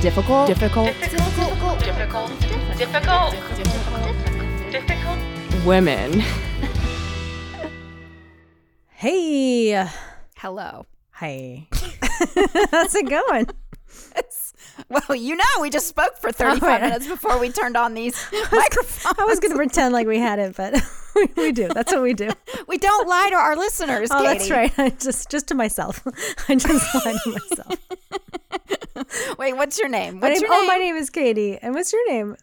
difficult, difficult. Difficult, difficult, difficult, difficult, difficult. women. hey. Hello. hi how's it going? Well, you know, we just spoke for 35 right. minutes before we turned on these microphones. i was gonna pretend like we had it but we, we do. That's what we do. We don't lie to our listeners, oh Katie. that's right. I just just to myself. I just lie to myself Wait, what's your name? my name, your oh my name is katie and what's your name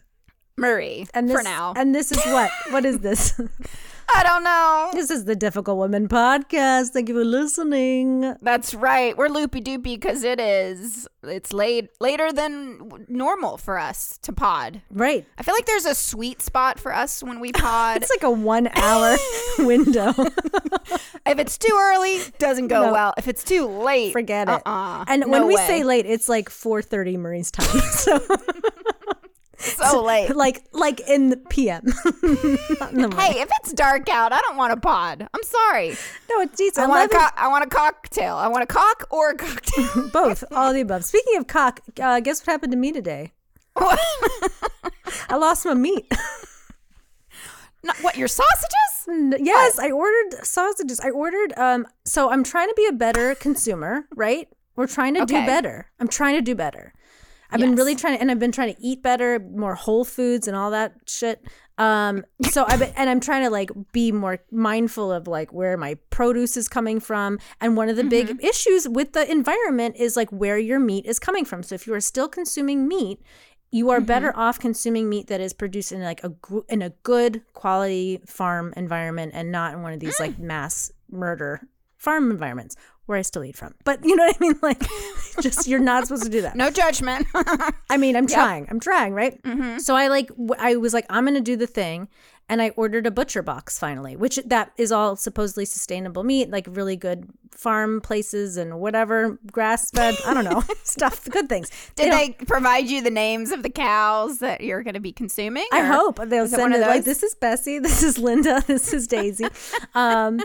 Marie. and this, for now. and this is what what is this I don't know. this is the difficult woman podcast thank you for listening That's right. We're loopy doopy because it is. It's late later than normal for us to pod. right I feel like there's a sweet spot for us when we pod. it's like a one hour window if it's too early, doesn't go No. well. If it's too late, forget it uh-uh. and No when we way. say late it's like 4.30 marie's time so so late. like like in the PM. In the. Hey, if it's dark out, I don't want a pod. I'm sorry. no, it's, it's I want a co- I want a cocktail. I want a cock or a cocktail. both, all of the above. Speaking of cock, uh, guess what happened to me today? I lost my meat. Not, what your sausages? N- yes, I ordered sausages. I ordered. Um, so I'm trying to be a better consumer, right? We're trying to do better. I'm trying to do better. I've been really trying to, and I've been trying to eat better, more whole foods and all that shit. Um, so I've been, and I'm trying to like be more mindful of like where my produce is coming from. And one of the big mm-hmm. issues with the environment is like where your meat is coming from. So if you are still consuming meat, you are better mm-hmm. off consuming meat that is produced in like a in a good quality farm environment and not in one of these like mm. mass murder farm environments where I still eat from. But you know what I mean? Like, just you're not supposed to do that. No judgment. I mean, I'm trying. I'm trying, right? So I like, w- I was like, I'm gonna do the thing, and I ordered a butcher box finally, which that is all supposedly sustainable meat, like really good farm places and whatever grass fed. I don't know stuff, good things. Did don't- they provide you the names of the cows that you're going to be consuming? I hope they'll it send it like this is Bessie, this is Linda, this is Daisy. um,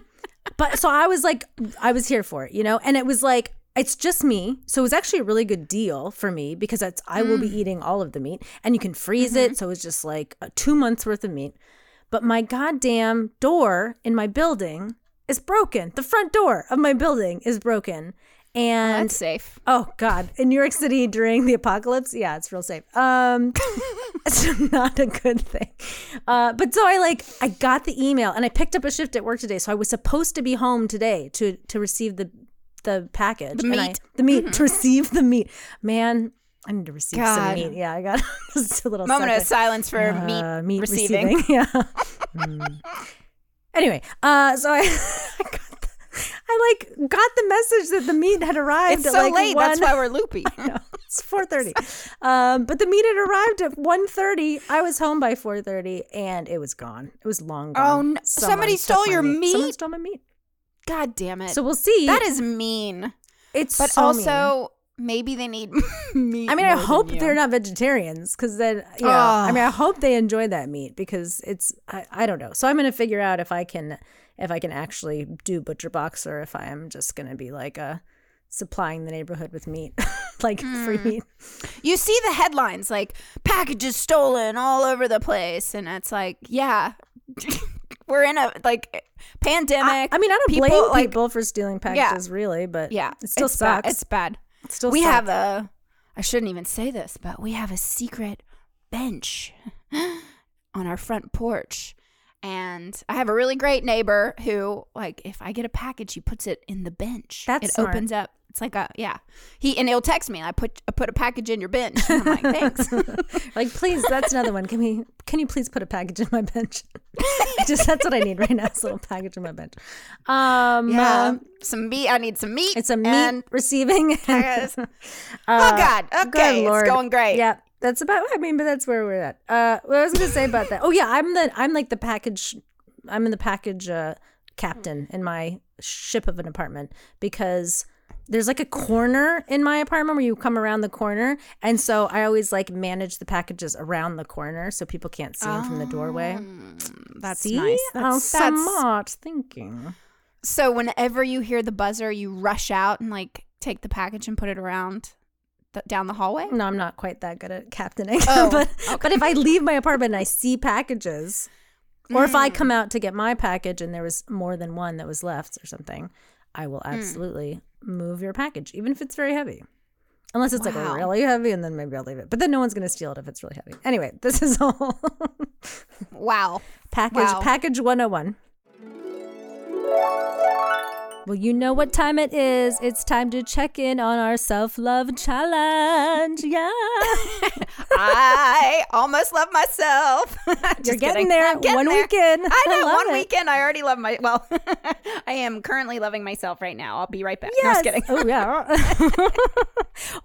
but so I was like, I was here for it, you know, and it was like. It's just me, so it was actually a really good deal for me because it's I will Mm. be eating all of the meat, and you can freeze Mm-hmm. it, so it's just like uh, two months worth of meat. But my goddamn door in my building is broken. The front door of my building is broken, and That's safe. Oh God! In New York City during the apocalypse, yeah, it's real safe. Um, it's not a good thing. Uh, but so I like I got the email and I picked up a shift at work today, so I was supposed to be home today to to receive the the package, The I- meat. Mm-hmm. the meat to receive the meat. Man, I need to receive some meat. Yeah, I got just a little Moment of silence for Uh, meat, receiving. Yeah. Mm. Anyway, uh, so I, I got the, I like got the message that the meat had arrived. It's so like late. That's why we're loopy. no, it's 4.30 um, but the meat had arrived at 1.30 i was home by 4.30 and it was gone it was long gone Oh, no. Someone Somebody stole your someone meat? stole my meat God damn it. so we'll see that is mean. it's But so mean. also, maybe they need meat. I mean, I hope they're not vegetarians because then, you know, I mean, I hope they enjoy that meat because it's, I, I don't know. So I'm going to figure out if I can, if I can actually do butcher box or if I am just going to be like a supplying the neighborhood with meat, like free Hmm. meat. You see the headlines like packages stolen all over the place, and it's like, yeah, we're in a like pandemic. I, I mean, I don't People, blame like- people for stealing packages, really, but Yeah, it still it's bad. sucks. It's bad. It still we sucks. have a. I shouldn't even say this, but we have a secret bench on our front porch. And I have a really great neighbor who, like, if I get a package, he puts it in the bench. That's it smart. opens up. It's like a yeah. He and he'll text me. I put I put a package in your bench. And I'm like, thanks. like, please, that's another one. Can we? Can you please put a package in my bench? Just that's what I need right now. Is a little package in my bench. Um, yeah, um, some meat. I need some meat. it's a meat and- receiving. Uh, oh God. Okay, it's going great. Yeah, that's about. I mean, but that's where we're at. Uh, what I was gonna say about that. Oh yeah, I'm the. I'm like the package. I'm in the package uh, captain in my ship of an apartment because there's like a corner in my apartment where you come around the corner, and so I always like manage the packages around the corner so people can't see them from the doorway. That's See, nice. oh, That's, that's smart thinking. so. Whenever you hear the buzzer, you rush out and like take the package and put it around th- down the hallway? No, I'm not quite that good at captaining. Oh, but okay. but if I leave my apartment and I see packages, or if Mm. I come out to get my package and there was more than one that was left or something, I will Mm. absolutely move your package, even if it's very heavy. Unless it's like really heavy, and then maybe I'll leave it. But then no one's gonna steal it if it's really heavy. Anyway, this is all Wow. package Wow. package 101. Well, you know what time it is. It's time to check in on our self love challenge. Yeah. I almost love myself. You're getting kidding. there. Getting One there. weekend. I I know. love one it. weekend. I already love my. Well, I am currently loving myself right now. I'll be right back. No, just kidding. Oh, yeah.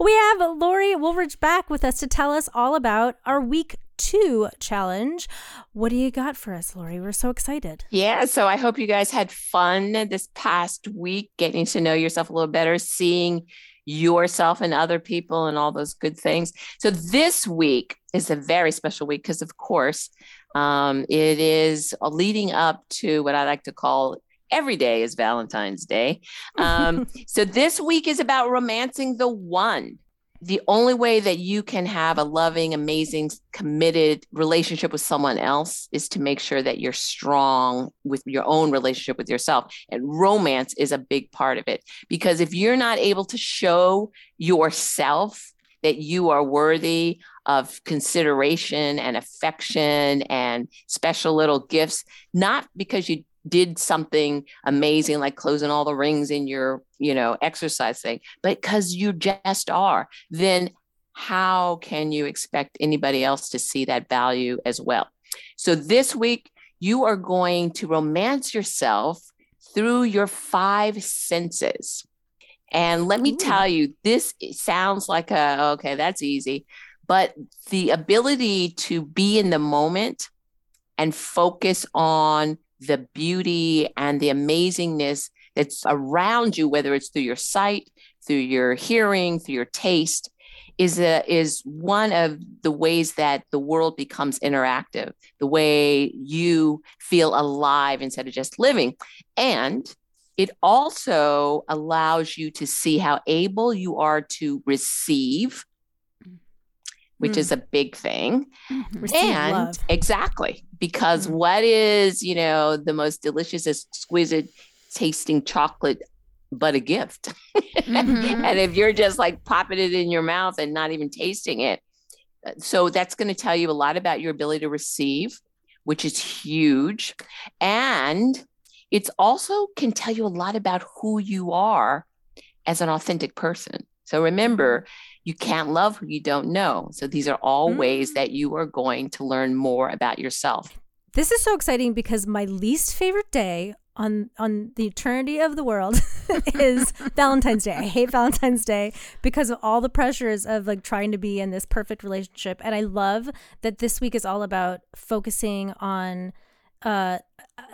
we have Lori Woolridge back with us to tell us all about our week two challenge. What do you got for us, Lori? We're so excited. Yeah, so I hope you guys had fun this past week getting to know yourself a little better, seeing yourself and other people and all those good things. So this week is a very special week because, of course, um, it is leading up to what I like to call every day is Valentine's Day. Um, so this week is about romancing the one. The only way that you can have a loving, amazing, committed relationship with someone else is to make sure that you're strong with your own relationship with yourself. And romance is a big part of it because if you're not able to show yourself that you are worthy of consideration and affection and special little gifts, not because you did something amazing like closing all the rings in your you know exercise thing but because you just are then how can you expect anybody else to see that value as well so this week you are going to romance yourself through your five senses and let me Ooh. tell you this sounds like a okay that's easy but the ability to be in the moment and focus on the beauty and the amazingness that's around you, whether it's through your sight, through your hearing, through your taste, is a, is one of the ways that the world becomes interactive. The way you feel alive instead of just living, and it also allows you to see how able you are to receive, which Mm. is a big thing Mhm. Receive and love. exactly because Mm. what is you know the most delicious exquisite tasting chocolate but a gift Mhm. and if you're just like popping it in your mouth and not even tasting it so that's going to tell you a lot about your ability to receive which is huge and it's also can tell you a lot about who you are as an authentic person so remember you can't love who you don't know so these are all ways that you are going to learn more about yourself This is so exciting because my least favorite day on on the eternity of the world is Valentine's Day. I hate Valentine's Day because of all the pressures of like trying to be in this perfect relationship. And I love that this week is all about focusing on uh,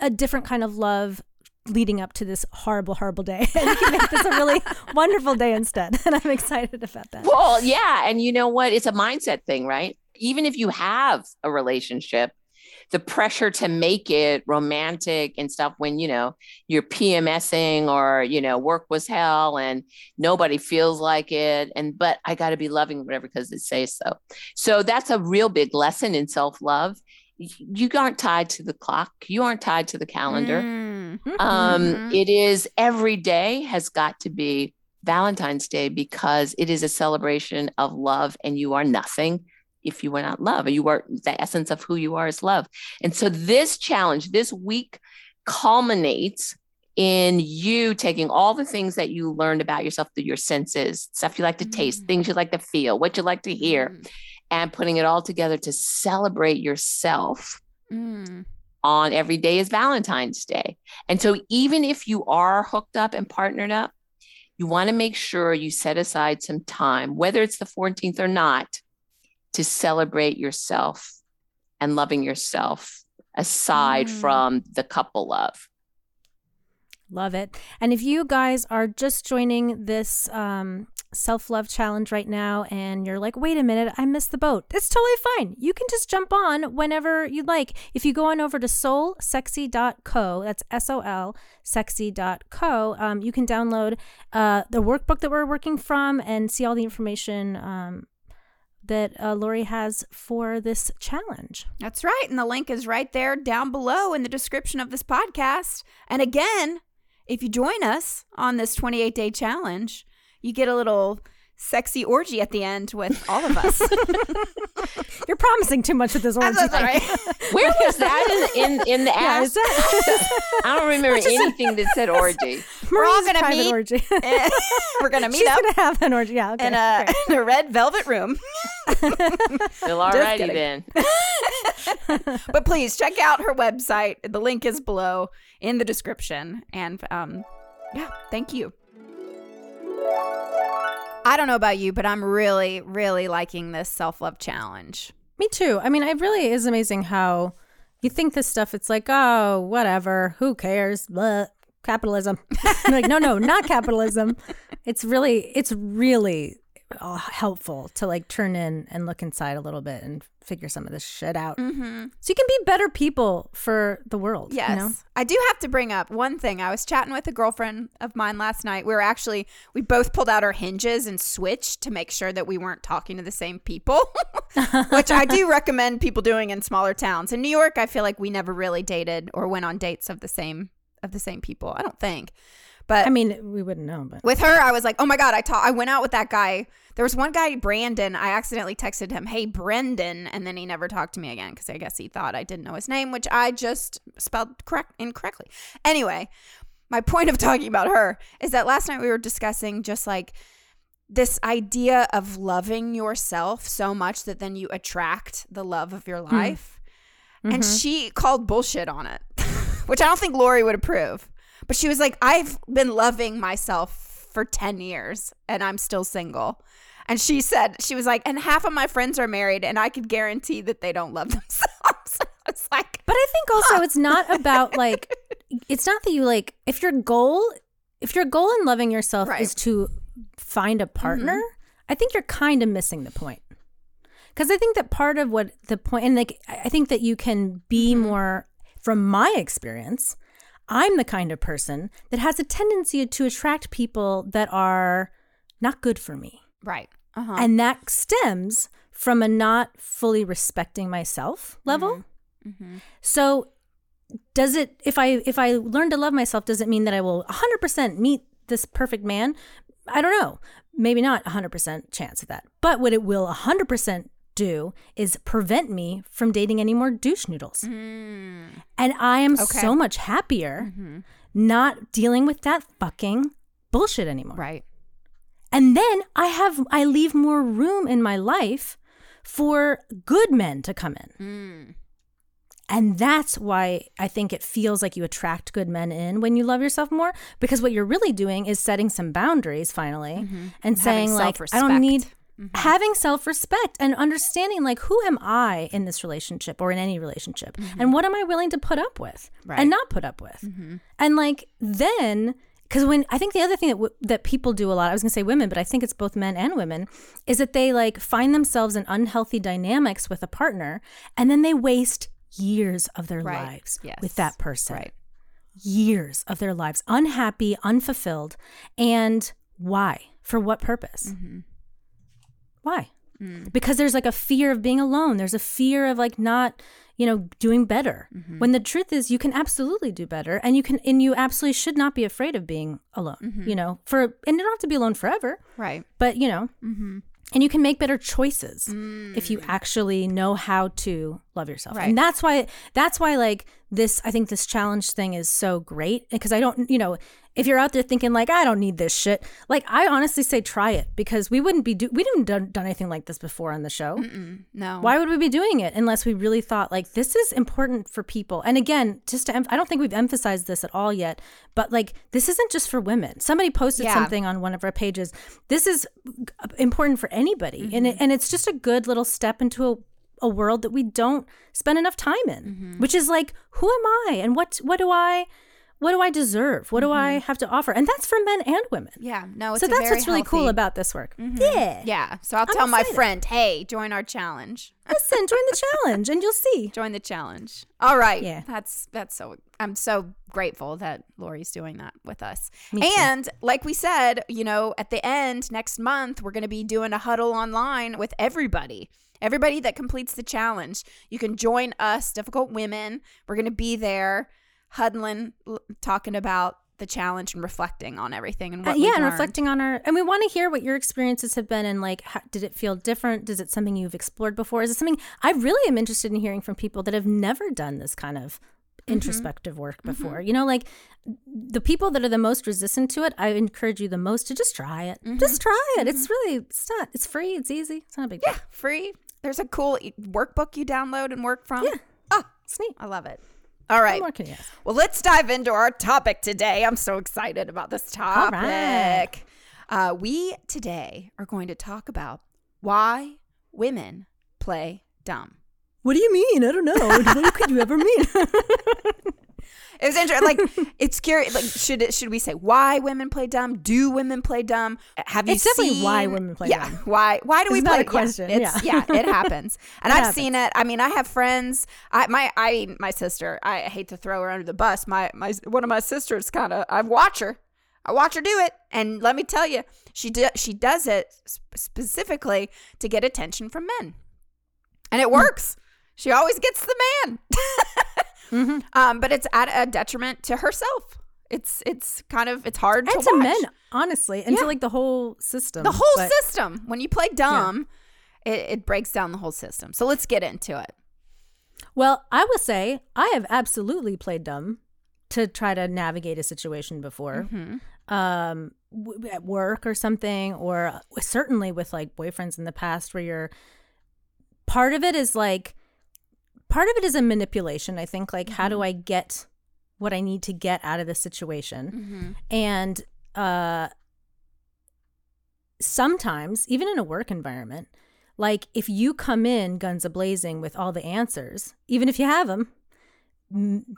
a different kind of love leading up to this horrible, horrible day. And you can make this a really wonderful day instead. And I'm excited about that. Well, yeah. And you know what? It's a mindset thing, right? Even if you have a relationship, the pressure to make it romantic and stuff when, you know, you're PMSing or, you know, work was hell and nobody feels like it. And, but I got to be loving whatever because it says so. So that's a real big lesson in self love. You aren't tied to the clock, you aren't tied to the calendar. Mm. Um, Mhm. it is every day has got to be Valentine's Day because it is a celebration of love, and you are nothing if you are not love. You are the essence of who you are is love. And so this challenge this week culminates in you taking all the things that you learned about yourself through your senses, stuff you like to taste, Mm. things you like to feel, what you like to hear, Mm. and putting it all together to celebrate yourself Mm. On every day is Valentine's Day. And so even if you are hooked up and partnered up, you want to make sure you set aside some time, whether it's the 14th or not, to celebrate yourself and loving yourself aside Mm. from the couple love. Love it. And if you guys are just joining this um, self love challenge right now and you're like, wait a minute, I missed the boat, it's totally fine. You can just jump on whenever you'd like. If you go on over to solsexy.co, that's S O L, sexy.co, um, you can download uh, the workbook that we're working from and see all the information um, that uh, Lori has for this challenge. That's right. And the link is right there down below in the description of this podcast. And again, if you join us on this 28 day challenge, you get a little sexy orgy at the end with all of us. You're promising too much with this orgy. That's all right. Where was that in in, in the Yeah, app? that I don't remember anything that said orgy. We're all gonna meet. orgy? We're going to meet She's up gonna have an orgy. Yeah, okay. in a, great. in a red velvet room. Well, alrighty kidding. then. but please check out her website. The link is below in the description. And um, yeah, thank you. I don't know about you, but I'm really, really liking this self love challenge. Me too. I mean, it really is amazing how you think this stuff. It's like, oh, whatever. Who cares? Blah. Capitalism. like, no, no, not capitalism. It's really, it's really uh, helpful to like turn in and look inside a little bit and figure some of this shit out. Mm-hmm. So you can be better people for the world. Yes. You know? I do have to bring up one thing. I was chatting with a girlfriend of mine last night. We were actually, we both pulled out our hinges and switched to make sure that we weren't talking to the same people, which I do recommend people doing in smaller towns. In New York, I feel like we never really dated or went on dates of the same of the same people. I don't think. But I mean, we wouldn't know, but with her, I was like, oh my God, I taught, I went out with that guy. There was one guy, Brandon. I accidentally texted him, hey, Brendan. And then he never talked to me again because I guess he thought I didn't know his name, which I just spelled correct incorrectly. Anyway, my point of talking about her is that last night we were discussing just like this idea of loving yourself so much that then you attract the love of your hmm. life. And mm-hmm. she called bullshit on it, which I don't think Lori would approve. But she was like, I've been loving myself for 10 years and I'm still single. And she said, she was like, and half of my friends are married and I could guarantee that they don't love themselves. it's like, But I think also it's not about like it's not that you like if your goal if your goal in loving yourself Right. is to find a partner, mm-hmm. I think you're kind of missing the point. Cuz I think that part of what the point and like I I think that you can be mm-hmm. more from my experience, I'm the kind of person that has a tendency to attract people that are not good for me. right. Uh-huh. And that stems from a not fully respecting myself level. Mm-hmm. So does it if I if I learn to love myself does it mean that I will 100% meet this perfect man? I don't know. Maybe not 100% chance of that. But what it will 100% do is prevent me from dating any more douche noodles. And I am Okay. Mm-hmm. so much happier not dealing with that fucking bullshit anymore. Right. And then I have I leave more room in my life for good men to come in. Mm. And that's why I think it feels like you attract good men in when you love yourself more because what you're really doing is setting some boundaries finally and Mm-hmm. Having saying like I don't need Mm-hmm. having self-respect and understanding like who am I in this relationship or in any relationship and what am I willing to put up with Mm-hmm. Right. and not put up with. And like then because when I think the other thing that w- that people do a lot, I was gonna say women, but I think it's both men and women, is that they like find themselves in unhealthy dynamics with a partner, and then they waste years of their Right. lives Yes. with that person. Right. Years of their lives, unhappy, unfulfilled, and why? For what purpose? Mm-hmm. Why? Mm. Because there's like a fear of being alone. There's a fear of like not, you know, doing better. Mm-hmm. When the truth is you can absolutely do better and you can and you absolutely should not be afraid of being alone. Mm-hmm. You know, for and you don't have to be alone forever, Right. but you know, Mm-hmm. and you can make better choices if you actually know how to love yourself. Right. And that's why that's why like this I think this challenge thing is so great because I don't, you know, if you're out there thinking like I don't need this shit, like I honestly say try it because we wouldn't be do we didn't done, done anything like this before on the show. Mm, No. Why would we be doing it unless we really thought like this is important for people? And again, just to, em- I don't think we've emphasized this at all yet, but like this isn't just for women. Somebody posted Yeah. something on one of our pages. This is important for anybody, and it, and it's just a good little step into a a world that we don't spend enough time in, mm-hmm. which is like who am I? And what what do I what do I deserve? What do I have to offer? And that's for men and women. Yeah, no, it's so that's what's really cool about this work. Mhm. Yeah. Yeah. So I'll I'm tell my friend, hey, join our challenge. Listen, join the challenge and you'll see. Join the challenge. All right. Yeah. That's that's so I'm so grateful that Lori's doing that with us. And like we said, you know, at the end next month, we're gonna be doing a huddle online with everybody. Everybody that completes the challenge. You can join us, difficult women. We're gonna be there huddling, l- talking about the challenge and reflecting on everything and Uh, yeah, we've and learned. reflecting on our, and we want to hear what your experiences have been, and like, how, did it feel different? Is it something you've explored before? Is it something I really am interested in hearing from people that have never done this kind of Mm-hmm. introspective work before? You know, like the people that are the most resistant to it, I encourage you the most to just try it. Mm-hmm. Just try it. It's really, it's not, it's free, it's easy, it's not a big Yeah, deal. free. There's a cool workbook you download and work from. Yeah. Oh, It's neat. I love it. All What more can you ask? Well, let's dive into our topic today. I'm so excited about this topic. right. Uh, we today are going to talk about why women play dumb. What do you mean? I don't know. what could you ever mean? It was interesting. Like it's curious. Like should it, should we say why women play dumb? Do women play dumb? Have you It's definitely seen? why women play yeah, dumb. Why? Why do we It's play? not a question, Yeah, it's, yeah. yeah, it happens. And It I've happens. seen it. I mean, I have friends. I my I my sister. I hate to throw her under the bus. My my one of my sisters kind of. I watch her. I watch her do it, and let me tell you, she do, she does it sp- specifically to get attention from men, and Hmm. it works. She always gets the man. Mm-hmm. Um, but it's at a detriment to herself. It's it's kind of it's hard and to to men, honestly, and Yeah. to like the whole system. The whole But- system. When you play dumb, it, it breaks down the whole system. So let's get into it. Well, I would say I have absolutely played dumb to try to navigate a situation before, Mm-hmm. um, w- at work or something, or certainly with like boyfriends in the past, where you're part of it is like part of it is a manipulation. I think like how Mm-hmm. do I get what I need to get out of the situation, Mm-hmm. and uh, sometimes even in a work environment like if you come in guns a blazing with all the answers even if you have them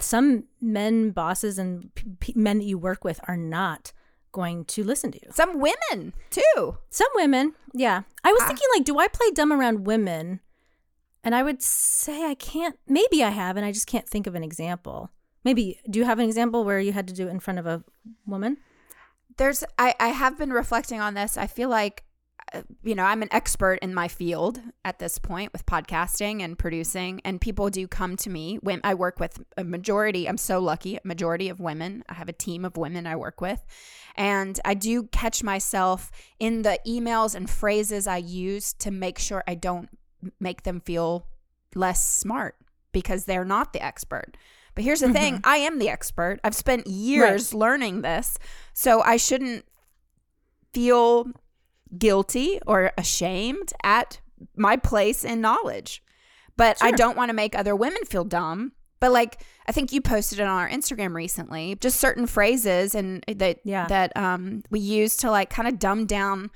some men bosses and p- p- men that you work with are not going to listen to you Some women too. some women yeah i was Ah. thinking like do i play dumb around women and i would say i can't maybe i have and i just can't think of an example maybe do you have an example where you had to do it in front of a woman There's I I have been reflecting on this. I feel like uh, you know, I'm an expert in my field at this point with podcasting and producing and people do come to me when I work with a majority, I'm so lucky, majority of women. I have a team of women I work with. And I do catch myself in the emails and phrases I use to make sure I don't make them feel less smart because they're not the expert. But here's the thing I am the expert. I've spent years learning this. So I shouldn't feel guilty or ashamed at my place in knowledge. But I don't want to make other women feel dumb. But like I think you posted it on our Instagram recently, just certain phrases and that Yeah. that um we use to like kind of dumb down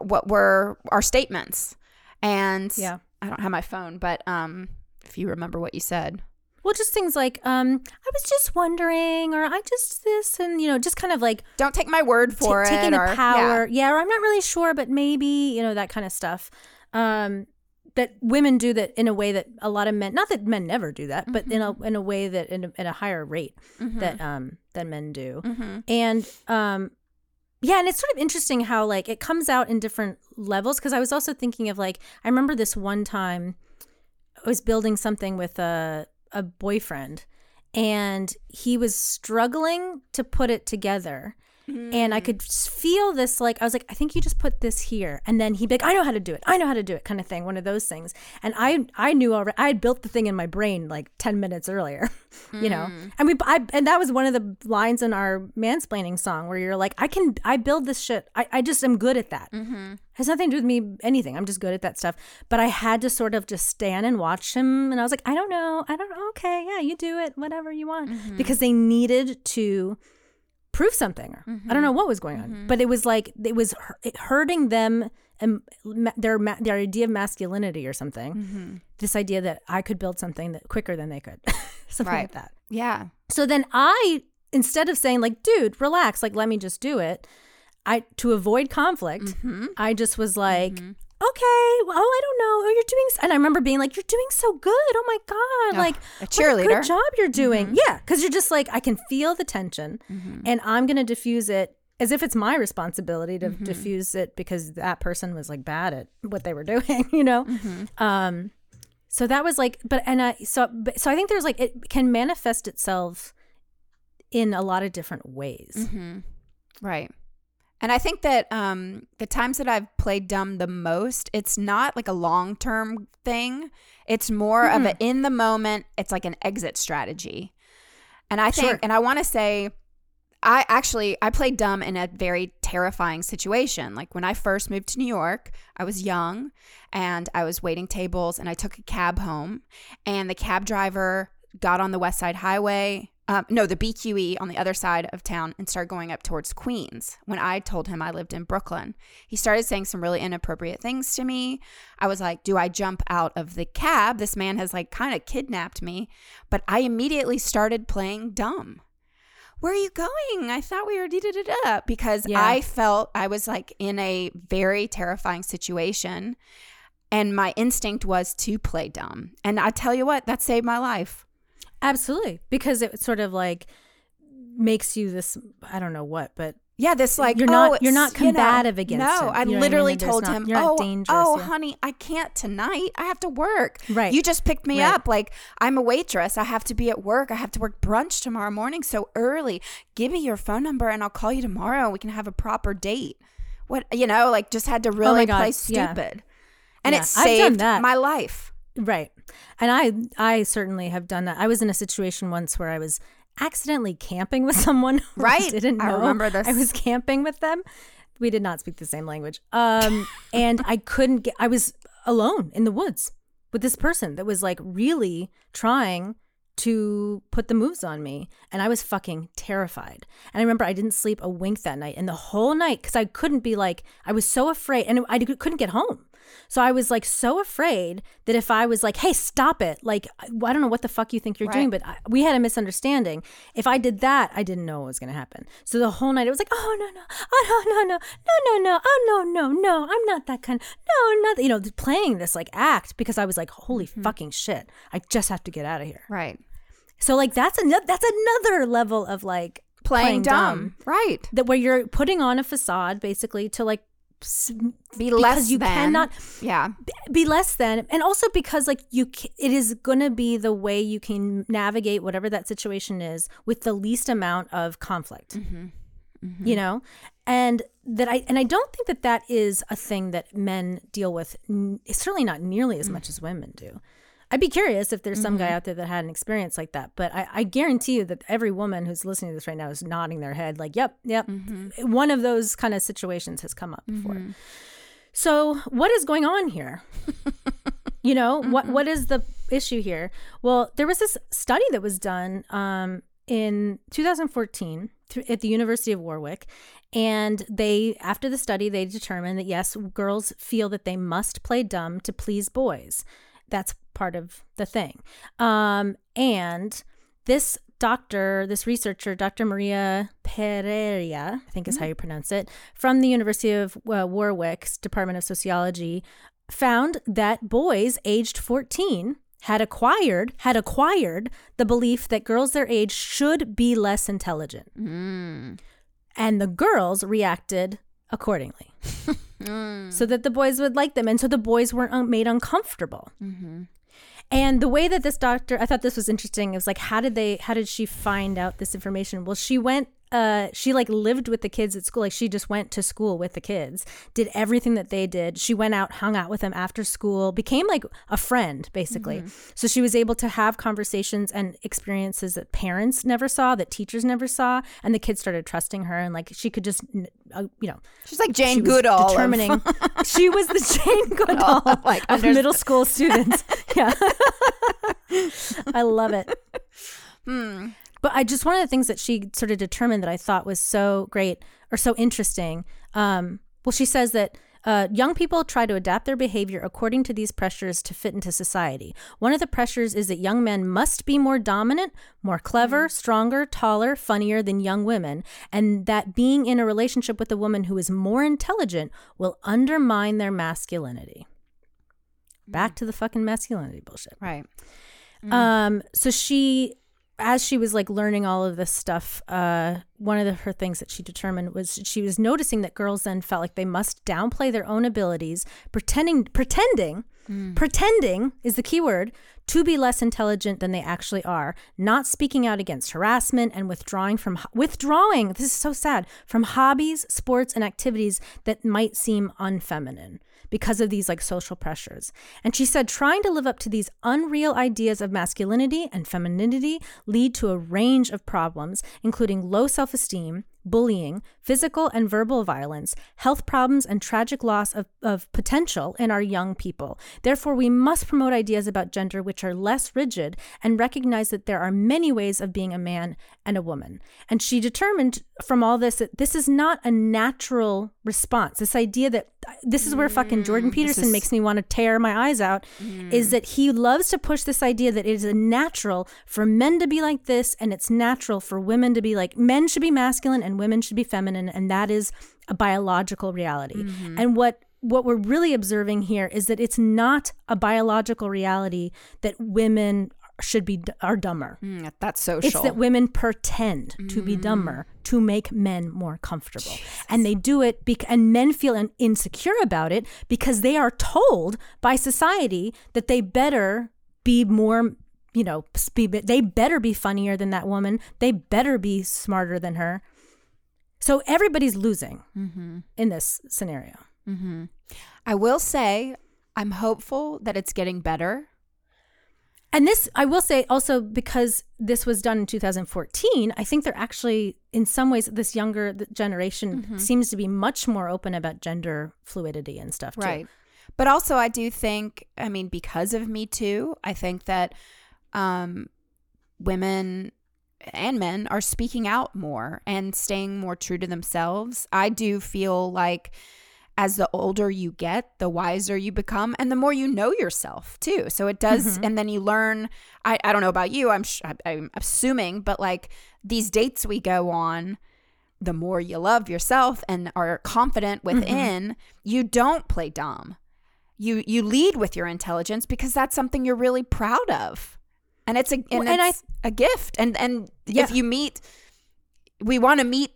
what were our statements. And Yeah. I don't have my phone, but um if you remember what you said. Well, just things like, um, I was just wondering, or I just this, and you know, just kind of like Don't take my word for it. taking or, the power. Yeah. or I'm not really sure, but maybe you know that kind of stuff. Um, that women do that in a way that a lot of men, not that men never do that, but in a Mm-hmm. in a way that in a, at a higher rate that um than men do, Mm-hmm. and um. Yeah, and it's sort of interesting how like it comes out in different levels because I was also thinking of like I remember this one time I was building something with a a boyfriend and he was struggling to put it together. And I Mm. could feel this like I was like I think you just put this here and then he'd be like I know how to do it. I know how to do it kind of thing, one of those things. And I I knew already I had built the thing in my brain like 10 minutes earlier, you know. Mm. And we I, and that was one of the lines in our mansplaining song where you're like I can I build this shit. I I just am good at that Mm-hmm. has nothing to do with me anything i'm just good at that stuff but i had to sort of just stand and watch him and i was like i don't know i don't know okay yeah you do it whatever you want Mm-hmm. because they needed to prove something or i don't know what was going on Mm-hmm. but it was like it was it hurting them and their their idea of masculinity or something Mm-hmm. this idea that i could build something that quicker than they could something like that Yeah. so then I instead of saying like, dude, relax, like let me just do it, I to avoid conflict, Mm-hmm. I just was like, okay, well, oh, I don't know, oh, you're doing, s-" and I remember being like, you're doing so good, oh my god, Ugh, like a what cheerleader. good job you're doing, yeah, because you're just like, I can feel the tension, and I'm gonna diffuse it. As if it's my responsibility to diffuse it because that person was like bad at what they were doing, you know. Um, so that was like, but and I so but, so I think there's like it can manifest itself in a lot of different ways. Mm-hmm. Right. And I think that um, the times that I've played dumb the most, it's not like a long term thing. It's more of an in the moment, it's like an exit strategy. And I think, Sure. and I want to say, I actually I played dumb in a very terrifying situation. Like when I first moved to New York, I was young and I was waiting tables and I took a cab home and the cab driver got on the West Side Highway. Um, no, the BQE on the other side of town and started going up towards Queens. When I told him I lived in Brooklyn, he started saying some really inappropriate things to me. I was like, Do I jump out of the cab? This man has like kind of kidnapped me. But I immediately started playing dumb where are you going? I thought we were da da da da because Yeah. I felt I was like in a very terrifying situation and my instinct was to play dumb. And I tell you what, that saved my life. Absolutely, because it sort of like makes you this. I don't know what, but Yeah, this like You're oh, not- oh, you're not it's, you know, combative against No, him. I You know what I literally mean? Told not- him, "Oh, oh, yeah. honey, I can't tonight. I have to work. Right. You just picked me Right. up. Like I'm a waitress. I have to be at work. I have to work brunch tomorrow morning so early. Give me your phone number and I'll call you tomorrow. and We can have a proper date. What you know, like just had to oh really Oh play yeah. stupid, and Yeah, it saved my life. Right. And I I certainly have done that. I was in a situation once where I was accidentally camping with someone Right. didn't I know remember this. I was camping with them. We did not speak the same language. Um and I couldn't get I was alone in the woods with this person that was like really trying to put the moves on me and I was fucking terrified. And I remember I didn't sleep a wink that night and the whole night cuz I couldn't be like I was so afraid and I couldn't get home. So I was like so afraid that if I was like, "Hey, stop it." Like I don't know what the fuck you think you're doing, but I, we had a misunderstanding. If I did that, I didn't know what was going to happen. So the whole night it was like, "Oh, no, no. Oh, no, no, no. No, no, no. Oh, no, no, no. I'm not that kind. No, not you know, playing this like act because I was like, "Holy mm-hmm. fucking shit. I just have to get out of here." Right. So like that's another that's another level of like Playing, dumb. Right. that where you're putting on a facade basically to like Be because less you than. cannot Yeah. be less than and also because like you it is going to be the way you can navigate whatever that situation is with the least amount of conflict. Mm-hmm. Mm-hmm. You know? And that i and i don't think that that is a thing that men deal with n- certainly not nearly as mm. much as women do i'd be curious if there's some guy mm-hmm. out there that had an experience like that but I, I guarantee you that every woman who's listening to this right now is nodding their head like yep yep. Mm-hmm. Eh, one of those kind of situations has come up before. Mm-hmm. So what is going on here? You know what what is the issue here? Well there was this study that was done um, in 2014 th- at the university of warwick and they after the study they determined that yes girls feel that they must play dumb to please boys. That's part of the thing. Um, and this doctor this researcher dr maria pereira i think is how you pronounce it from the university of uh, warwick's department of sociology found that boys aged 14 had acquired had acquired the belief that girls their age should be less intelligent. And the girls reacted accordingly. So that the boys would like them and so the boys weren't un- made uncomfortable and the way that this doctor i thought this was interesting it was like how did they how did she find out this information? Well she went uh she like lived with the kids at school like she just went to school with the kids did everything that they did she went out hung out with them after school became like a friend basically so she was able to have conversations and experiences that parents never saw that teachers never saw and the kids started trusting her and like she could just uh, you know She's like Jane she Goodall. of- determining she was the Jane Goodall like, of middle school students. yeah, I love it. Hmm. But I just one of the things that she sort of determined that I thought was so great or so interesting. Um, well, she says that Uh, young people try to adapt their behavior according to these pressures to fit into society. One of the pressures is that young men must be more dominant, more clever, stronger, taller, funnier than young women, and that being in a relationship with a woman who is more intelligent will undermine their masculinity. Back to the fucking masculinity bullshit. Right. Um, so she, as she was like learning all of this stuff, uh, one of the, her things that she determined was she was noticing that girls then felt like they must downplay their own abilities, pretending, pretending, pretending is the key word to be less intelligent than they actually are, not speaking out against harassment and withdrawing from withdrawing. This is so sad from hobbies, sports, and activities that might seem unfeminine because of these like social pressures. And she said trying to live up to these unreal ideas of masculinity and femininity lead to a range of problems, including low self esteem, bullying, physical and verbal violence, health problems, and tragic loss of, of potential in our young people. Therefore, we must promote ideas about gender which are less rigid and recognize that there are many ways of being a man and a woman. And she determined from all this that this is not a natural response. This idea that this is where fucking Jordan mm, Peterson is- makes me want to tear my eyes out is mm. that he loves to push this idea that it is natural for men to be like this and it's natural for women to be like men should be masculine and women should be feminine and that is a biological reality. Mm-hmm. And what what we're really observing here is that it's not a biological reality that women should be are dumber. Mm, that's social. It's that women pretend to be mm. dumber to make men more comfortable. And they do it bec- and men feel in- insecure about it because they are told by society that they better be more, you know, be, they better be funnier than that woman. They better be smarter than her. So everybody's losing mm-hmm. in this scenario. Mm-hmm. I will say, I'm hopeful that it's getting better. And this, I will say also because this was done in 2014, I think they're actually, in some ways, this younger generation seems to be much more open about gender fluidity and stuff. Too. Right. But also, I do think, I mean, because of Me Too, I think that um, women and men are speaking out more and staying more true to themselves. I do feel like as the older you get, the wiser you become and the more you know yourself too. So it does, mm-hmm. and then you learn. I, I don't know about you, I'm, sh- I- I'm assuming, but like these dates we go on, the more you love yourself and are confident mm-hmm. within, you don't play dumb. You you lead with your intelligence because that's something you're really proud of. And it's a and, Well, and it's a gift. And and Yeah. if you meet we want to meet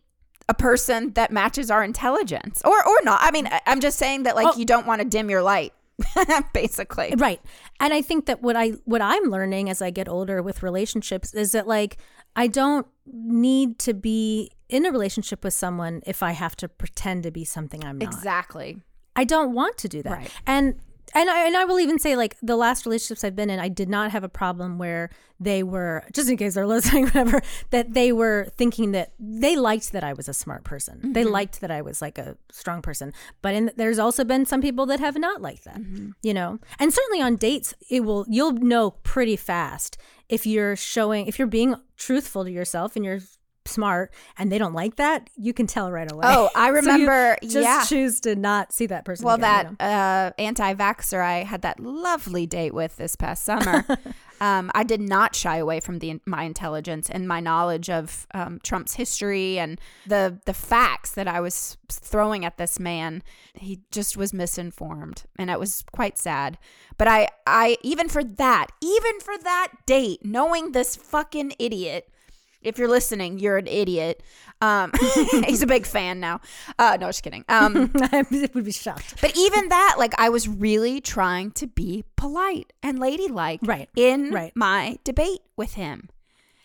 a person that matches our intelligence or or not. I mean, I'm just saying that like Oh. you don't want to dim your light. basically. Right. And I think that what I what I'm learning as I get older with relationships is that like I don't need to be in a relationship with someone if I have to pretend to be something I'm not. Exactly. I don't want to do that. Right. And and I, and I will even say like the last relationships I've been in, I did not have a problem where they were just in case they're listening, whatever, that they were thinking that they liked that I was a smart person. They mm-hmm. liked that I was like a strong person. But in, there's also been some people that have not liked that, mm-hmm. you know. And certainly on dates, it will you'll know pretty fast if you're showing if you're being truthful to yourself and you're smart and they don't like that you can tell right away Oh, I So you remember- just yeah. choose to not see that person Well, again, you that know? uh, anti-vaxxer I had that lovely date with this past summer. um, I did not shy away from the my intelligence and my knowledge of um, Trump's history and the the facts that I was throwing at this man. He just was misinformed, and it was quite sad. But I, I even for that, even for that date, knowing this fucking idiot. If you're listening, you're an idiot. Um, he's a big fan now. Uh, no, just kidding. Um, I would be shocked. but even that, like, I was really trying to be polite and ladylike Right. in Right. my debate with him,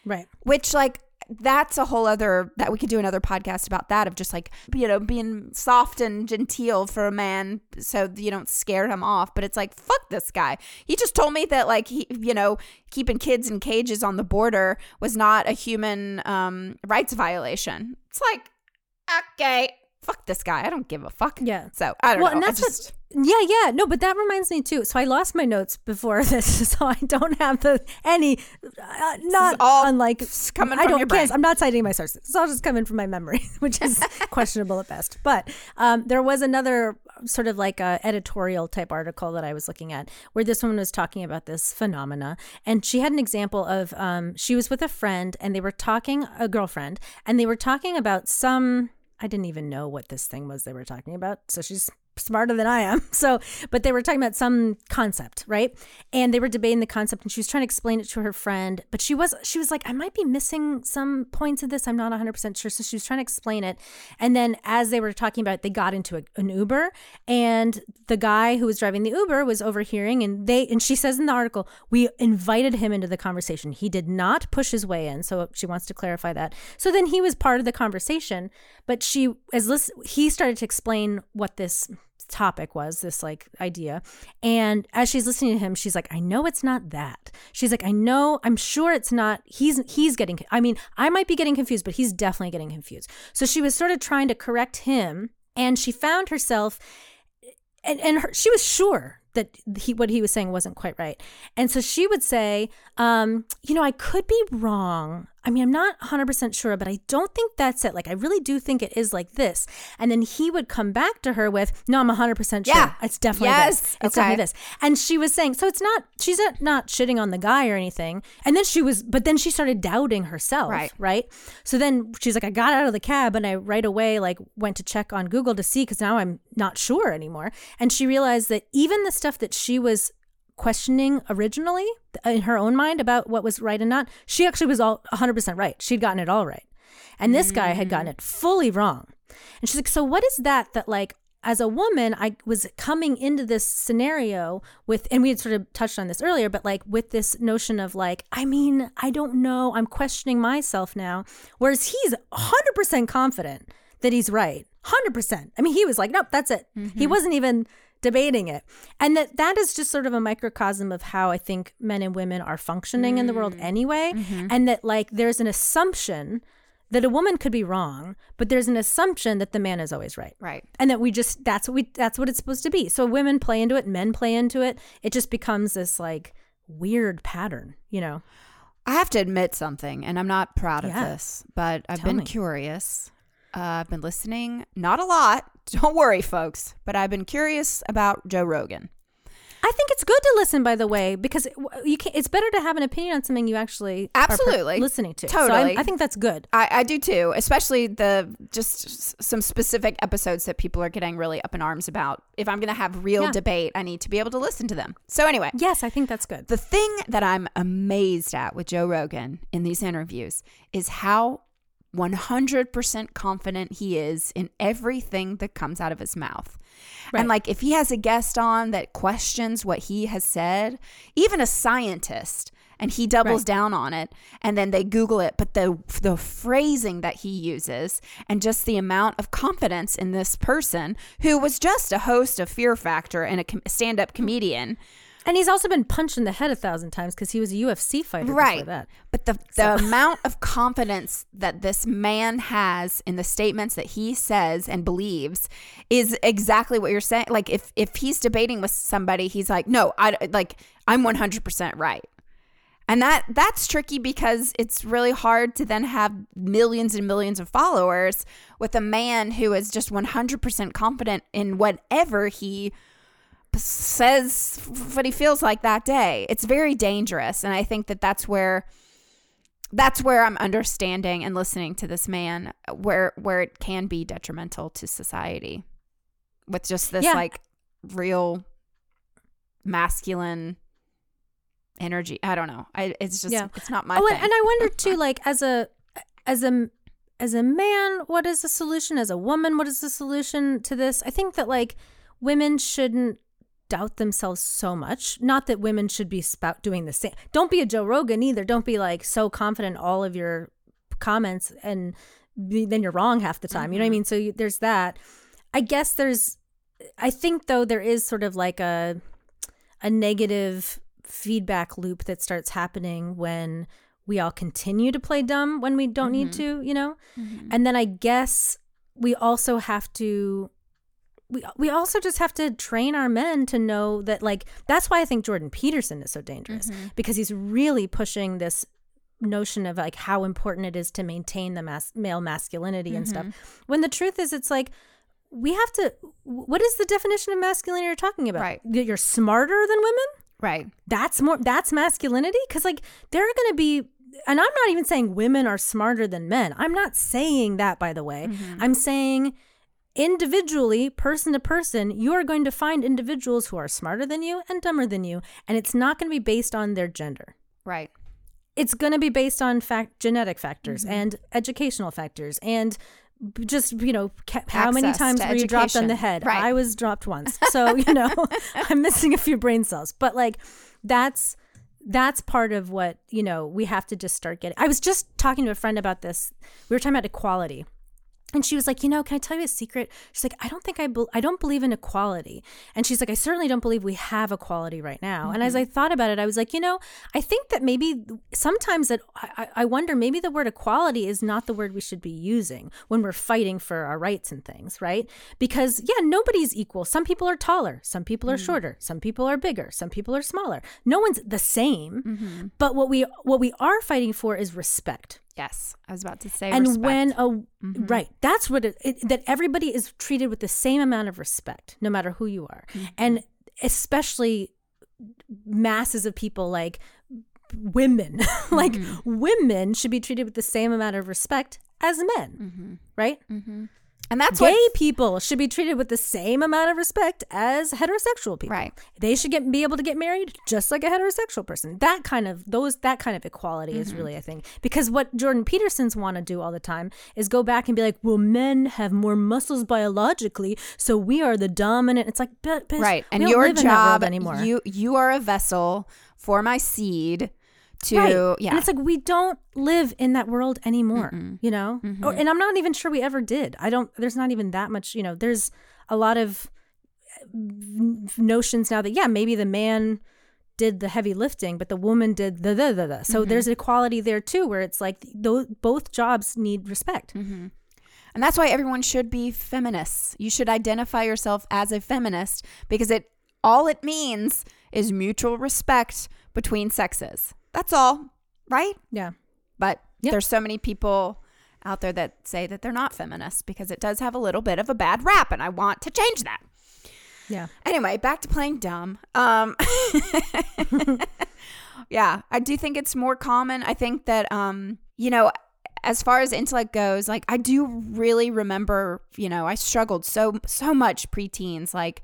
Right. which, like, that's a whole other that we could do another podcast about that of just like you know being soft and genteel for a man so you don't scare him off. But it's like fuck this guy. He just told me that like he you know keeping kids in cages on the border was not a human um rights violation. It's like okay fuck this guy. I don't give a fuck. Yeah. So I don't well, know. and I that's just- what. Yeah, yeah. No, but that reminds me too. So I lost my notes before this, so I don't have the any. Uh, not all unlike coming I from don't. your brain. can't- I'm not citing my sources. It's all just coming from my memory, which is questionable at best. But um, there was another sort of like a editorial type article that I was looking at where this woman was talking about this phenomena, and she had an example of um, she was with a friend and they were talking a girlfriend, and they were talking about some. I didn't even know what this thing was they were talking about. So she's smarter than I am. So, but they were talking about some concept, right? And they were debating the concept and she was trying to explain it to her friend, but she was she was like I might be missing some points of this. I'm not 100% sure. So she was trying to explain it. And then as they were talking about it, they got into a, an Uber and the guy who was driving the Uber was overhearing and they and she says in the article, "We invited him into the conversation. He did not push his way in." So she wants to clarify that. So then he was part of the conversation, but she as listen, he started to explain what this topic was this like idea. And as she's listening to him she's like i know it's not that. She's like i know i'm sure it's not he's he's getting i mean i might be getting confused but he's definitely getting confused. So she was sort of trying to correct him and she found herself and, and her, she was sure that he what he was saying wasn't quite right. And so she would say um, you know i could be wrong i mean i'm not 100% sure but i don't think that's it like i really do think it is like this and then he would come back to her with no i'm 100% sure Yeah. it's definitely Yes. this it's Okay. definitely this and she was saying so it's not she's not, not shitting on the guy or anything and then she was but then she started doubting herself Right. right so then she's like i got out of the cab and i right away like went to check on google to see because now i'm not sure anymore and she realized that even the stuff that she was questioning originally uh, in her own mind about what was right and not she actually was all 100% right. She'd gotten it all right. And this guy had gotten mm. it fully wrong. And she's like so what is that that like as a woman i was coming into this scenario with and we had sort of touched on this earlier but like with this notion of like i mean i don't know. I'm questioning myself now. Whereas he's 100% confident that he's right. 100% i mean he was like nope that's it. He mm-hmm. wasn't even debating it. And that that is just sort of a microcosm of how i think men and women are functioning in the world mm. anyway mm-hmm. and that like there's an assumption that a woman could be wrong but there's an assumption that the man is always right. Right. and that we just that's what we that's what it's supposed to be. So women play into it men play into it. It just becomes this like weird pattern you know? I have to admit something, and I'm not proud of this, but I've Tell been me. curious. Uh, I've been listening, not a lot. Don't worry, folks, but I've been curious about Joe Rogan. i think it's good to listen by the way because you can it's better to have an opinion on something you actually are per- Absolutely. listening to So Totally. I think that's good I, I do too, especially the just some specific episodes that people are getting really up in arms about. If I'm going to have real Yeah. debate, I need to be able to listen to them. So, anyway, yes i think that's good the thing that I'm amazed at with Joe Rogan in these interviews is how 100% confident he is in everything that comes out of his mouth. Right. And like if he has a guest on that questions what he has said, even a scientist, and he doubles Right. down on it and then they google it but the the phrasing that he uses and just the amount of confidence in this person who was just a host of fear factor and a stand-up hmm. comedian and he's also been punched in the head a thousand times because he was a ufc fighter before right. that. But the, the amount of confidence that this man has in the statements that he says and believes is exactly what you're saying. Like if if he's debating with somebody he's like no i like i'm 100% right. And that that's tricky because it's really hard to then have millions and millions of followers with a man who is just 100% confident in whatever he says what he feels like that day. It's very dangerous and I think that that's where that's where I'm understanding and listening to this man where where it can be detrimental to society with just this Yeah. like real masculine energy. I don't know. I it's just Yeah. it's not my oh, thing. and, and I wonder too, like as a as a as a man, what is the solution? As a woman, what is the solution to this? I think that like women shouldn't doubt themselves so much. Not that women should be spout doing the same. Don't be a Joe Rogan either. Don't be like so confident all of your comments and be, then you're wrong half the time. You know what I mm-hmm. mean? So you, there's that. I guess there's. I think though there is sort of like a a negative feedback loop that starts happening when we all continue to play dumb when we don't need mm-hmm. to, you know? Mm-hmm. And then I guess we also have to we we also just have to train our men to know that like that's why I think Jordan Peterson is so dangerous mm-hmm. because he's really pushing this notion of like how important it is to maintain the mas- male masculinity and stuff. Mm-hmm. When the truth is it's like we have to what is the definition of masculinity you're talking about? Right. That you're smarter than women? Right. that's more that's masculinity because like there are going to be and i'm not even saying women are smarter than men i'm not saying that by the way mm-hmm. i'm saying individually person to person you are going to find individuals who are smarter than you and dumber than you and it's not going to be based on their gender. Right. it's going to be based on fact genetic factors and educational factors and just you know ca- how many times were you dropped on the head? Right. i was dropped once. So you know i'm missing a few brain cells. But like that's that's part of what you know we have to just start getting i was just talking to a friend about this. We were talking about equality and she was like, you know, can I tell you a secret? She's like, I don't think I, be- I don't believe in equality. And she's like, I certainly don't believe we have equality right now. And as mm-hmm. I thought about it, I was like, you know, I think that maybe sometimes that I, I I wonder maybe the word equality is not the word we should be using when we're fighting for our rights and things, right? Because yeah, nobody's equal. Some people are taller, some people are mm-hmm. shorter, some people are bigger, some people are smaller. No one's the same. Mm-hmm. But what we what we are fighting for is respect Yes. I was about to say. and respect. when a mm-hmm. right that's what it, it that everybody is treated with the same amount of respect no matter who you are. Mm-hmm. And especially masses of people like women. Like mm-hmm. women should be treated with the same amount of respect as men. Right and that's gay what people should be treated with the same amount of respect as heterosexual people. Right. they should get be able to get married just like a heterosexual person. That kind of those that kind of equality is mm-hmm. really i think because what jordan petersons want to do all the time is go back and be like well men have more muscles biologically so we are the dominant. It's like but, bitch, right. And your live in that world job anymore. You you are a vessel for my seed to Right. yeah. And it's like we don't live in that world anymore, you know? Mm-hmm. Or, and I'm not even sure we ever did. I don't, there's not even that much, you know, there's a lot of notions now that, yeah, maybe the man did the heavy lifting, but the woman did the, the, the, the. So Mm-hmm. there's equality there too, where it's like those, both jobs need respect. Mm-hmm. And that's why everyone should be feminists. You should identify yourself as a feminist because it all it means is mutual respect between sexes. That's all, right? Yeah. But Yep. there's so many people out there that say that they're not feminists because it does have a little bit of a bad rap and I want to change that. Yeah. Anyway, back to playing dumb. Um Yeah, I do think it's more common. I think that um, you know, as far as intellect goes, like I do really remember, you know, I struggled so so much preteens like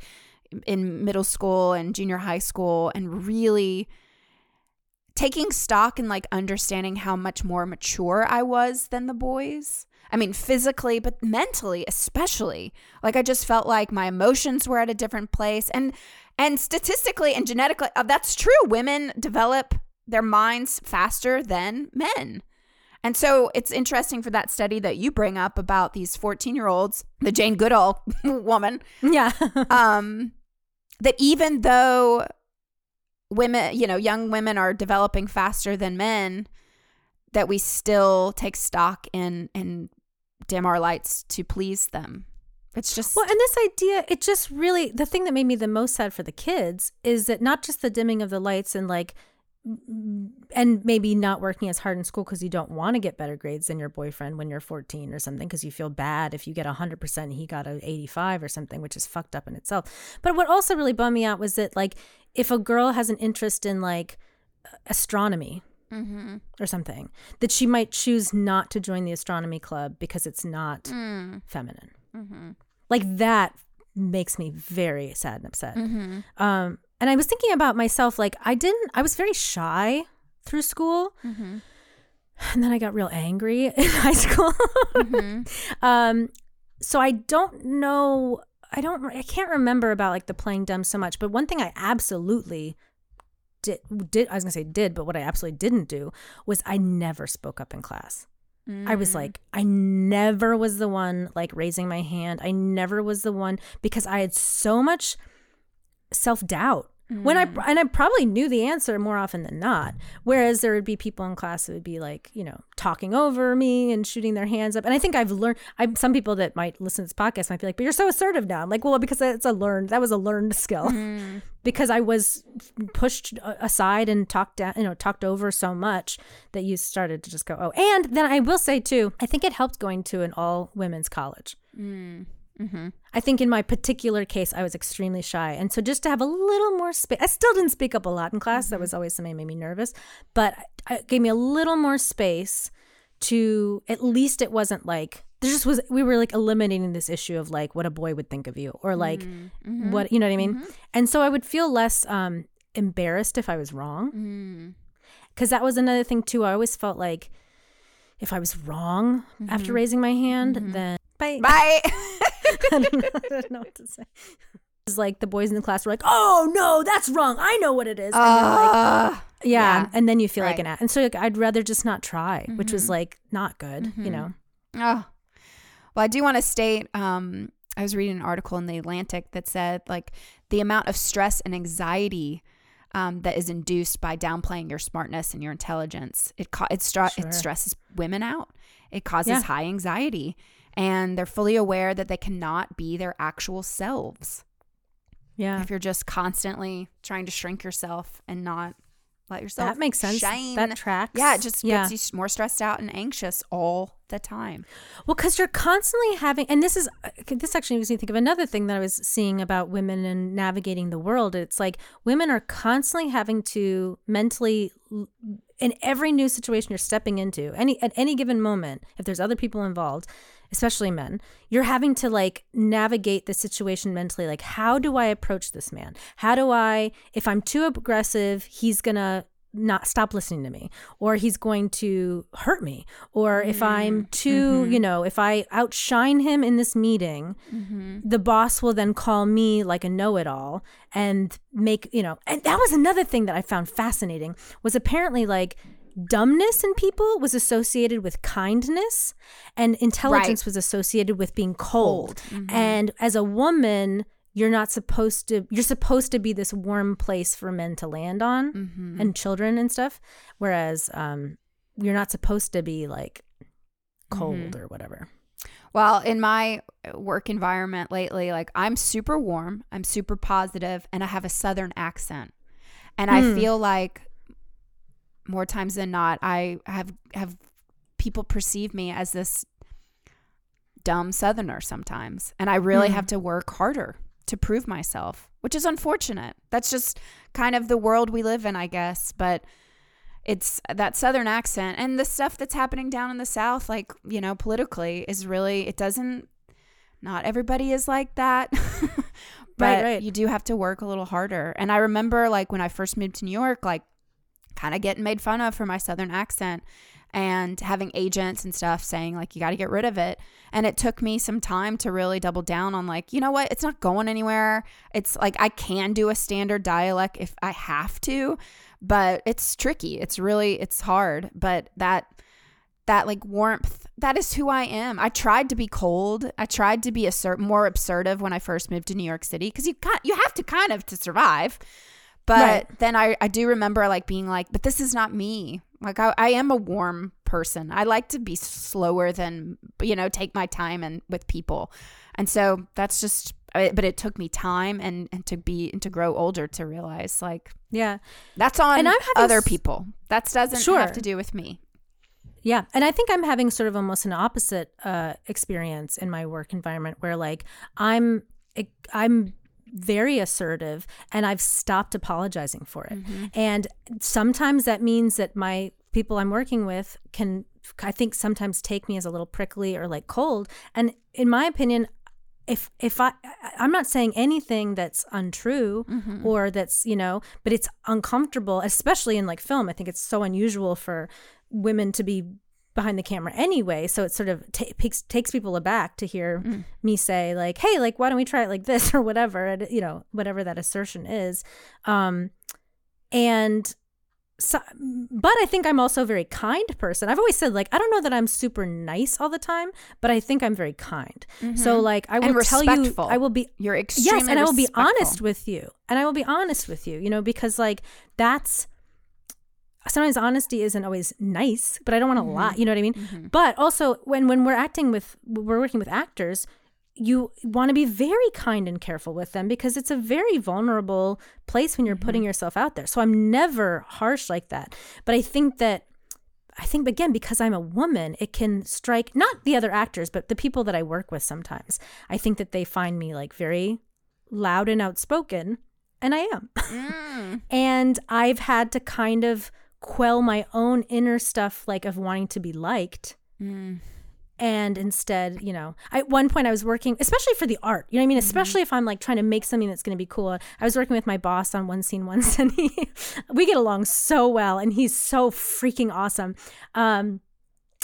in middle school and junior high school and really taking stock and like understanding how much more mature I was than the boys. I mean, physically, but mentally especially. Like I just felt like my emotions were at a different place and and statistically and genetically uh, that's true. Women develop their minds faster than men. And so it's interesting for that study that you bring up about these 14-year-olds, the Jane Goodall woman, Yeah. um, that even though women, you know, young women are developing faster than men, that we still take stock in and dim our lights to please them. It's just Well, and this idea, it just really, the thing that made me the most sad for the kids is that not just the dimming of the lights and like, and maybe not working as hard in school because you don't want to get better grades than your boyfriend when you're 14 or something because you feel bad if you get 100% and he got a 85 or something, which is fucked up in itself. But what also really bummed me out was that, like, if a girl has an interest in like astronomy, mm-hmm. or something that she might choose not to join the astronomy club because it's not mm. feminine. Mm-hmm. Like that makes me very sad and upset. Mm-hmm. Um and i was thinking about myself like i didn't i was very shy through school. Mm-hmm. And then i got real angry in high school. Mm-hmm. Um so i don't know i don't i can't remember about like the playing dumb so much but one thing i absolutely did, did I was gonna say did, but what I absolutely didn't do was I never spoke up in class. I was mm. like, I never was the one like raising my hand. I never was the one because I had so much self doubt when I mm. and I probably knew the answer more often than not. Whereas there would be people in class that would be like, you know, talking over me and shooting their hands up. And I think I've learned. I some people that might listen to this podcast might be like, "But you're so assertive now." I'm like, well, because it's a learned. That was a learned skill. Mm. because I was pushed aside and talked down, you know, talked over so much that you started to just go, "Oh." And then I will say too, I think it helped going to an all women's college. Mm. Mm-hmm. I think in my particular case, I was extremely shy. And so just to have a little more space, I still didn't speak up a lot in class. That mm-hmm. was always something that made me nervous, but it gave me a little more space to at least it wasn't like, there just was, we were like eliminating this issue of like what a boy would think of you or like mm-hmm. what, you know what I mean? And so I would feel less um, embarrassed if I was wrong. Mm. Because that was another thing too. I always felt like if I was wrong after raising my hand, then bye. Bye. I don't know, I don't know what to say. It's like the boys in the class were like, "Oh no, that's wrong. I know what it is." And you're like, Uh, yeah. yeah. and then you feel like an ass. And so like, I'd rather just not try, which was like not good, you know. Oh, well, I do want to state. Um, I was reading an article in the Atlantic that said like the amount of stress and anxiety um, that is induced by downplaying your smartness and your intelligence. It ca- it, stra- Sure. it stresses women out. It causes Yeah. high anxiety, and they're fully aware that they cannot be their actual selves Yeah, if you're just constantly trying to shrink yourself and not let yourself. that makes sense. Shine. That tracks. Yeah, it just yeah. gets you more stressed out and anxious all the time. Well, because you're constantly having, and this is uh, this actually makes me think of another thing that I was seeing about women and navigating the world. It's like women are constantly having to mentally, in every new situation you're stepping into, any at any given moment, if there's other people involved, especially men, you're having to like navigate the situation mentally. Like, how do I approach this man? How do I, if I'm too aggressive, he's gonna not stop listening to me or he's going to hurt me or if i'm mm-hmm. too mm-hmm. you know if i outshine him in this meeting mm-hmm. the boss will then call me like a know-it-all and make you know and that was another thing that i found fascinating was apparently like dumbness in people was associated with kindness and intelligence was associated with being cold, mm-hmm. and as a woman you're not supposed to you're supposed to be this warm place for men to land on mm-hmm. and children and stuff whereas um you're not supposed to be like cold mm-hmm. or whatever. Well, in my work environment lately, like I'm super warm, I'm super positive, and I have a southern accent. And I hmm. feel like more times than not, I have have people perceive me as this dumb southerner sometimes. And I really hmm. have to work harder to prove myself, which is unfortunate. That's just kind of the world we live in, I guess. But it's that southern accent and the stuff that's happening down in the south like you know politically is really it doesn't not everybody is like that but Right, right. you do have to work a little harder and i remember like when i first moved to new york like kind of getting made fun of for my southern accent and having agents and stuff saying like you got to get rid of it. And it took me some time to really double down on like you know what? It's not going anywhere. It's like i can do a standard dialect if i have to but it's tricky. It's really it's hard. But that that like warmth that is who i am. I tried to be cold. I tried to be assert more assertive when i first moved to new york city because you can you have to kind of to survive but Right. then I, I do remember like being like but this is not me like I, I am a warm person i like to be slower than you know take my time and with people and so that's just but it took me time and and to be and to grow older to realize like yeah that's on And I'm other people that doesn't Sure. have to do with me Yeah. And I think I'm having sort of almost an opposite uh, experience in my work environment where like I'm I'm very assertive and I've stopped apologizing for it. Mm-hmm. And sometimes that means that my people I'm working with can I think sometimes take me as a little prickly or like cold. And in my opinion, if if I I'm not saying anything that's untrue mm-hmm. or that's you know, but it's uncomfortable, especially in like film. I think it's so unusual for women to be behind the camera anyway, so it sort of ta takes takes people aback to hear me say like, "Hey, like why don't we try it like this or whatever," and, you know, whatever that assertion is. Um, and so, but I think I'm also a very kind person. I've always said like I don't know that I'm super nice all the time, but I think I'm very kind. So like I will Mm-hmm. Tell you. I will be You're extremely yes, and I will be honest with you, and I will be honest with you. You know because like that's sometimes honesty isn't always nice, but I don't want to Mm-hmm. lie. You know what I mean? But also when when we're acting with we're working with actors, you want to be very kind and careful with them because it's a very vulnerable place when you're putting yourself out there. So I'm never harsh like that. But I think that I think again because I'm a woman, it can strike not the other actors, but the people that I work with sometimes. I think that they find me like very loud and outspoken, and I am. Mm. and I've had to kind of quell my own inner stuff like of wanting to be liked. Mm. and instead you know I, at one point i was working especially for the art you know what i mean? Especially if i'm like trying to make something that's going to be cool. I was working with my boss on one scene once and he we get along so well and he's so freaking awesome. Um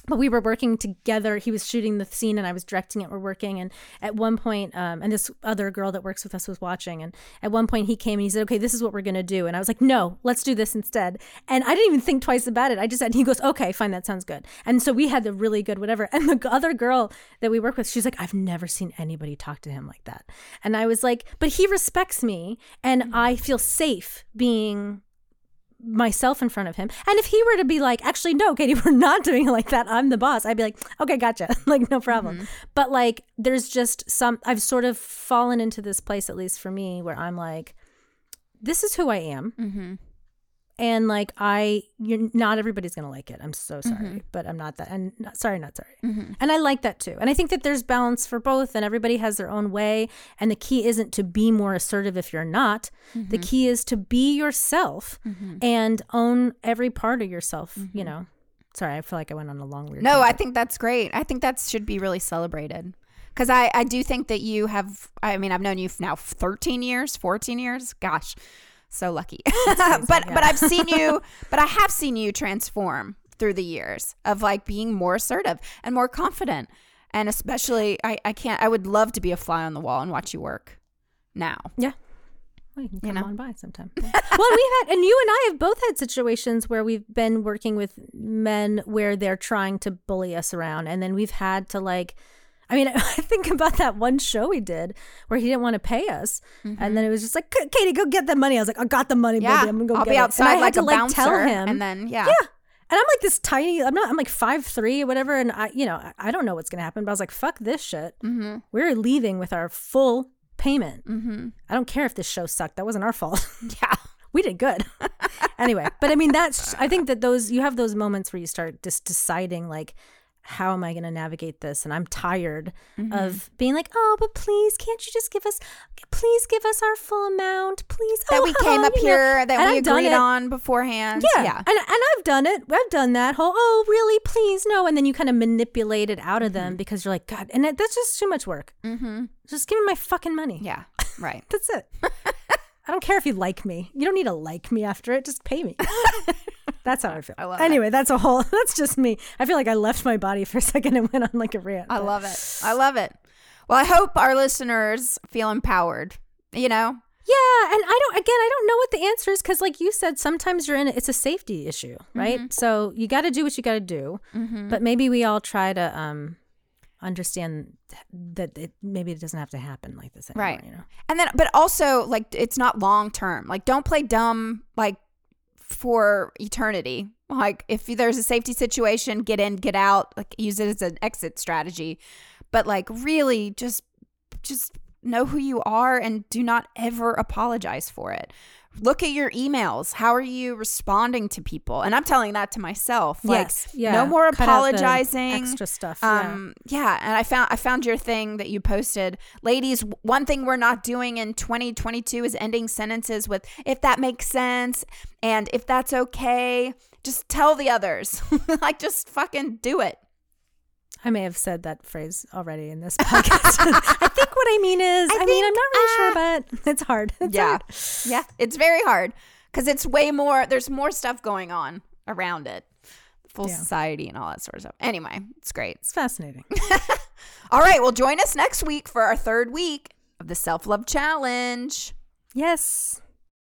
but we were working together. He was shooting the scene and I was directing it. We're working. And at one point, um, and this other girl that works with us was watching. And at one point, he came and he said, Okay, this is what we're going to do. And I was like, No, let's do this instead. And I didn't even think twice about it. I just said, He goes, Okay, fine, that sounds good. And so we had the really good whatever. And the other girl that we work with, she's like, I've never seen anybody talk to him like that. And I was like, But he respects me and I feel safe being myself in front of him. And if he were to be like, actually, no, Katie, we're not doing it like that. I'm the boss. I'd be like, okay, gotcha. like, no problem. But like, there's just some, I've sort of fallen into this place, at least for me, where I'm like, this is who I am. Mm-hmm. And like, I, you're not everybody's to like it. I'm so sorry, but I'm not that. And not, sorry, not sorry. Mm-hmm. And I like that too. And I think that there's balance for both, and everybody has their own way. And the key isn't to be more assertive if you're not. Mm-hmm. The key is to be yourself and own every part of yourself, you know. Sorry, I feel like I went on a long weird Mm-hmm. No, I think that's great. I think that should be really celebrated. Because I, I do think that you have, I mean, I've known you now 13 years, 14 years. Gosh, so lucky. but but I've seen you, but I have seen you transform through the years of like being more assertive and more confident. And especially, I, I can't, I would love to be a fly on the wall and watch you work now. Yeah. Well, you can come know? on by sometime. Yeah. well, we've had, and you and I have both had situations where we've been working with men where they're trying to bully us around, and then we've had to like. I mean, I think about that one show we did where he didn't want to pay us, and then it was just like, "Katie, go get the money." I was like, "I got the money, Yeah. baby. I'm gonna go I'll get be it." outside and I had like to a like bouncer. tell him, and then, yeah. yeah. And I'm like this tiny. I'm not. I'm like five three or whatever. And I, you know, I, I don't know what's gonna happen. But I was like, fuck this shit. Mm-hmm. We're leaving with our full payment. Mm-hmm. I don't care if this show sucked. That wasn't our fault. Yeah. we did good. anyway, but I mean, that's. I think that those you have those moments where you start just deciding like. How am I going to navigate this? And I'm tired Mm-hmm. of being like, oh, but please, can't you just give us, please give us our full amount, please? That Oh, we came up you know." here, that And we I've agreed on beforehand. Yeah. Yeah. And, and I've done it. I've done that whole, oh, really? Please, no. And then you kind of manipulate it out of them because you're like, God, and it, that's just too much work. Mm-hmm. Just give me my fucking money. Yeah. Right. That's it. I don't care if you like me. You don't need to like me after it. Just pay me. That's how I feel. I love it. anyway, that's a whole, that's just me. I feel like I left my body for a second and went on like a rant. I but- love it. I love it. Well, I hope our listeners feel empowered. You know? Yeah, and I don't. Again, I don't know what the answer is because, like you said, sometimes you're in. it. It's a safety issue, right? So you got to do what you got to do. But maybe we all try to um understand that it maybe it doesn't have to happen like this anymore. Right. You know. And then, but also, like, it's not long term. Like, don't play dumb, like, for eternity. Like, if there's a safety situation, get in, get out, like, use it as an exit strategy. But, like, really just, just know who you are and do not ever apologize for it. Look at your emails. How are you responding to people? And I'm telling that to myself. Like, yes. Yeah. no more Cut apologizing. Extra stuff. yeah. Um, yeah. and I found I found your thing that you posted, ladies. One thing we're not doing in 2022 is ending sentences with "if that makes sense" and "if that's okay." Just tell the others, like just fucking do it. I may have said that phrase already in this podcast. I think what I mean is, I, I mean, I'm not really uh, sure, but it's hard. It's yeah, hard. yeah, it's very hard because it's way more. There's more stuff going on around it, full Yeah. society and all that sort of stuff. Anyway, it's great. It's fascinating. All right, well, join us next week for our third week of the self love challenge. yes.